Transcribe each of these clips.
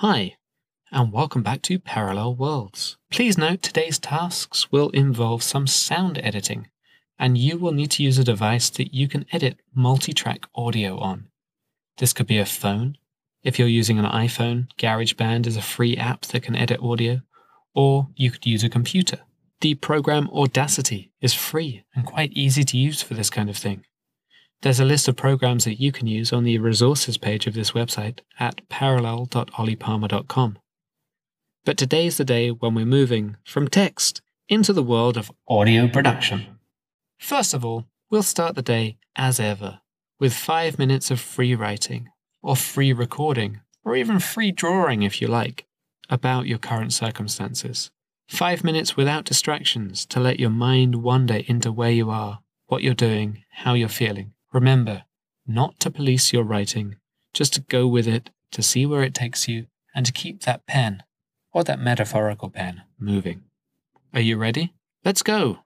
Hi, and welcome back to Parallel Worlds. Please note today's tasks will involve some sound editing, and you will need to use a device that you can edit multi track audio on. This could be a phone. If you're using an iPhone, GarageBand is a free app that can edit audio, or you could use a computer. The program Audacity is free and quite easy to use for this kind of thing. There's a list of programs that you can use on the resources page of this website at parallel.olliepalmer.com. But today's the day when we're moving from text into the world of audio production. First of all, we'll start the day as ever with five minutes of free writing, or free recording, or even free drawing if you like, about your current circumstances. Five minutes without distractions to let your mind wander into where you are, what you're doing, how you're feeling. Remember, not to police your writing, just to go with it, to see where it takes you, and to keep that pen, or that metaphorical pen, moving. Are you ready? Let's go!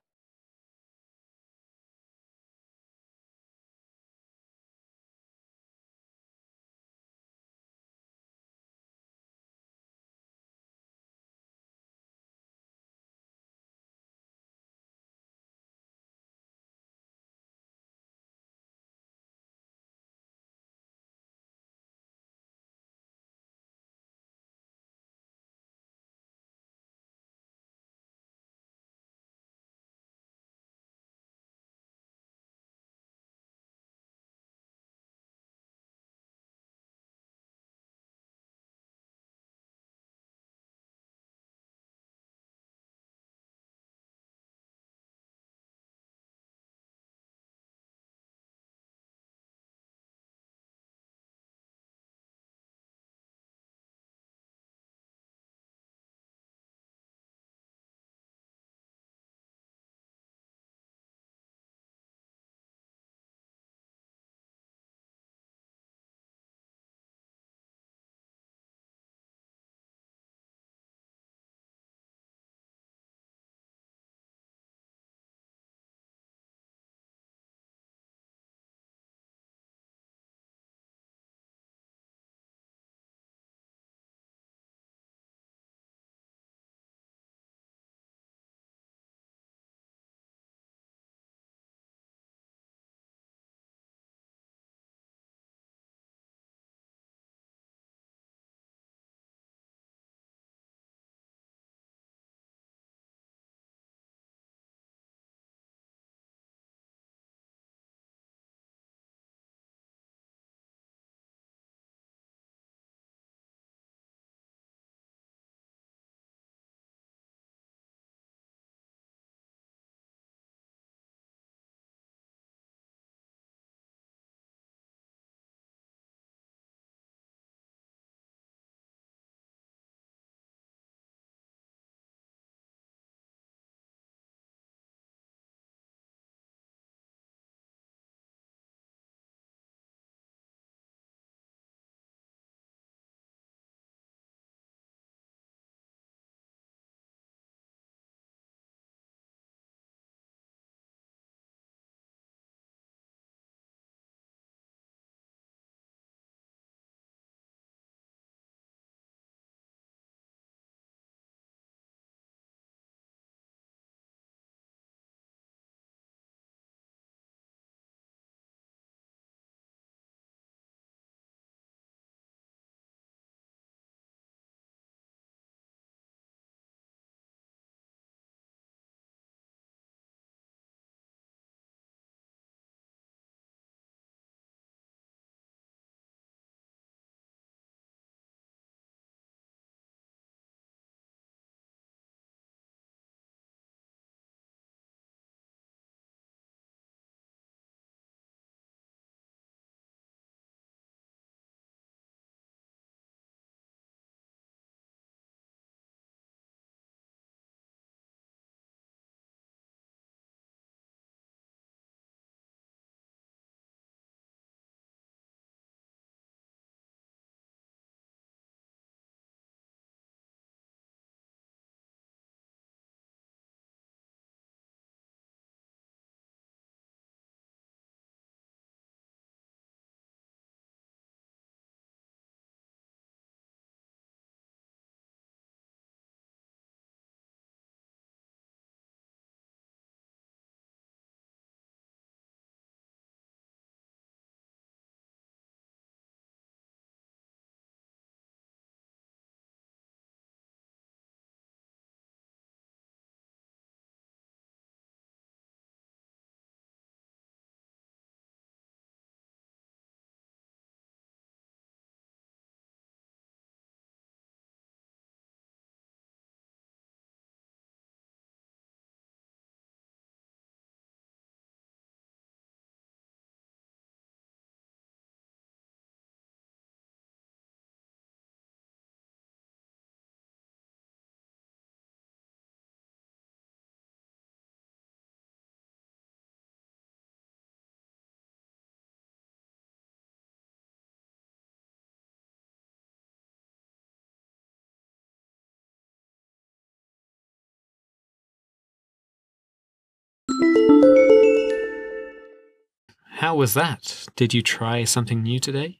How was that? Did you try something new today?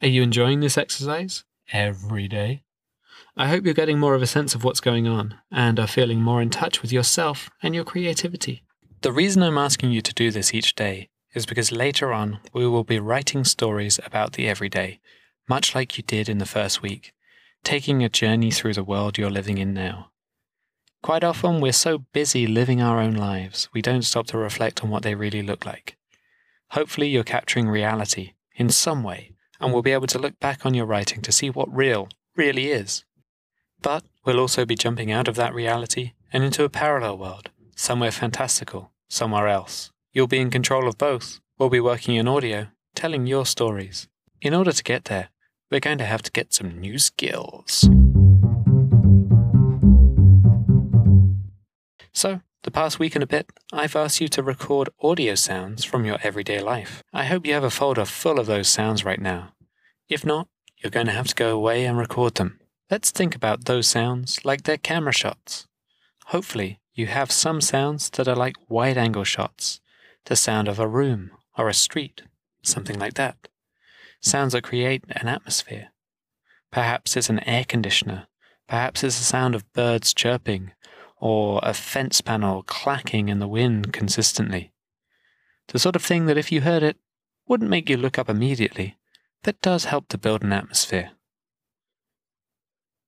Are you enjoying this exercise? Every day. I hope you're getting more of a sense of what's going on and are feeling more in touch with yourself and your creativity. The reason I'm asking you to do this each day is because later on we will be writing stories about the everyday, much like you did in the first week, taking a journey through the world you're living in now. Quite often we're so busy living our own lives, we don't stop to reflect on what they really look like. Hopefully, you're capturing reality in some way and we'll be able to look back on your writing to see what real really is. But we'll also be jumping out of that reality and into a parallel world, somewhere fantastical, somewhere else. You'll be in control of both. We'll be working in audio, telling your stories. In order to get there, we're going to have to get some new skills. So, the past week and a bit, I've asked you to record audio sounds from your everyday life. I hope you have a folder full of those sounds right now. If not, you're going to have to go away and record them. Let's think about those sounds like they're camera shots. Hopefully, you have some sounds that are like wide angle shots, the sound of a room or a street, something like that. Sounds that create an atmosphere. Perhaps it's an air conditioner, perhaps it's the sound of birds chirping, or a fence panel clacking in the wind consistently. The sort of thing that if you heard it, wouldn't make you look up immediately, but does help to build an atmosphere.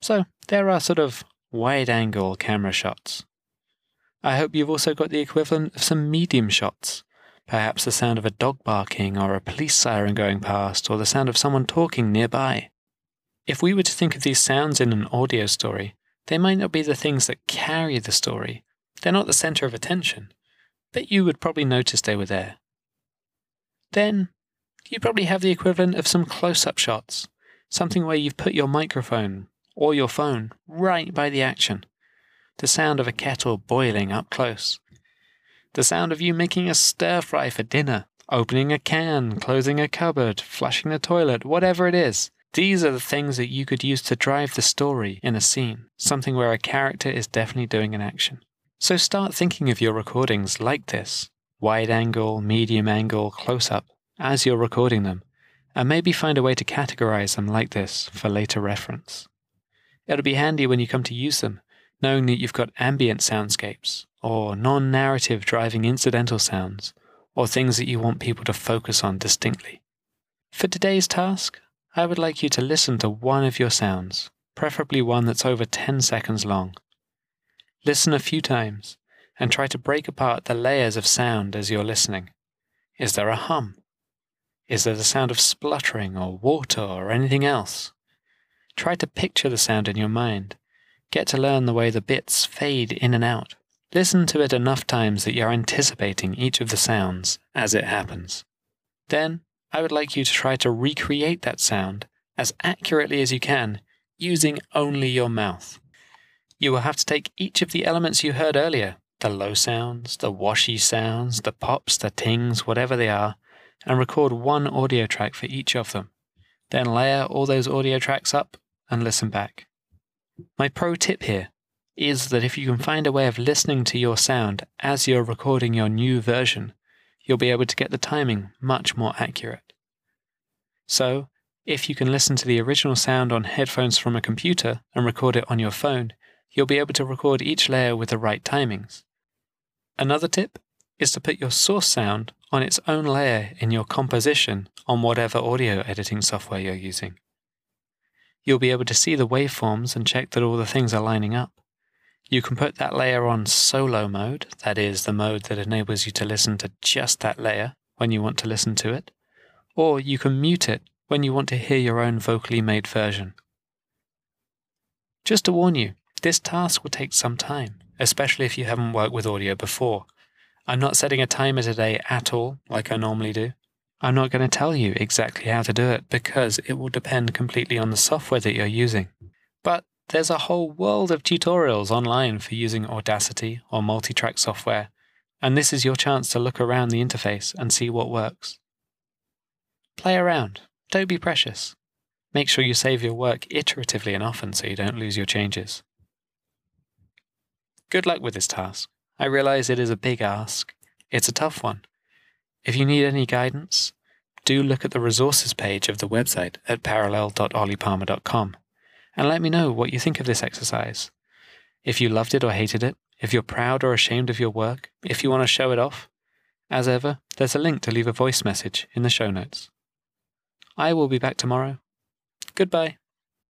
So there are sort of wide angle camera shots. I hope you've also got the equivalent of some medium shots, perhaps the sound of a dog barking or a police siren going past or the sound of someone talking nearby. If we were to think of these sounds in an audio story, they might not be the things that carry the story. They're not the center of attention, but you would probably notice they were there. Then, you probably have the equivalent of some close up shots, something where you've put your microphone or your phone right by the action. The sound of a kettle boiling up close. The sound of you making a stir fry for dinner, opening a can, closing a cupboard, flushing the toilet, whatever it is. These are the things that you could use to drive the story in a scene, something where a character is definitely doing an action. So start thinking of your recordings like this wide angle, medium angle, close up, as you're recording them, and maybe find a way to categorize them like this for later reference. It'll be handy when you come to use them, knowing that you've got ambient soundscapes, or non narrative driving incidental sounds, or things that you want people to focus on distinctly. For today's task, I would like you to listen to one of your sounds, preferably one that's over 10 seconds long. Listen a few times and try to break apart the layers of sound as you're listening. Is there a hum? Is there the sound of spluttering or water or anything else? Try to picture the sound in your mind. Get to learn the way the bits fade in and out. Listen to it enough times that you're anticipating each of the sounds as it happens. Then, I would like you to try to recreate that sound as accurately as you can using only your mouth. You will have to take each of the elements you heard earlier the low sounds, the washy sounds, the pops, the tings, whatever they are and record one audio track for each of them. Then layer all those audio tracks up and listen back. My pro tip here is that if you can find a way of listening to your sound as you're recording your new version, you'll be able to get the timing much more accurate. So, if you can listen to the original sound on headphones from a computer and record it on your phone, you'll be able to record each layer with the right timings. Another tip is to put your source sound on its own layer in your composition on whatever audio editing software you're using. You'll be able to see the waveforms and check that all the things are lining up. You can put that layer on solo mode, that is, the mode that enables you to listen to just that layer when you want to listen to it, or you can mute it when you want to hear your own vocally made version. Just to warn you, this task will take some time, especially if you haven't worked with audio before. I'm not setting a timer today at all, like I normally do. I'm not going to tell you exactly how to do it because it will depend completely on the software that you're using. There's a whole world of tutorials online for using Audacity or multi-track software, and this is your chance to look around the interface and see what works. Play around, don't be precious. Make sure you save your work iteratively and often so you don't lose your changes. Good luck with this task. I realize it is a big ask. It's a tough one If you need any guidance, do look at the resources page of the website at parallel.olliepalmer.com and let me know what you think of this exercise. If you loved it or hated it, if you're proud or ashamed of your work, if you want to show it off, as ever, there's a link to leave a voice message in the show notes. I will be back tomorrow. Goodbye.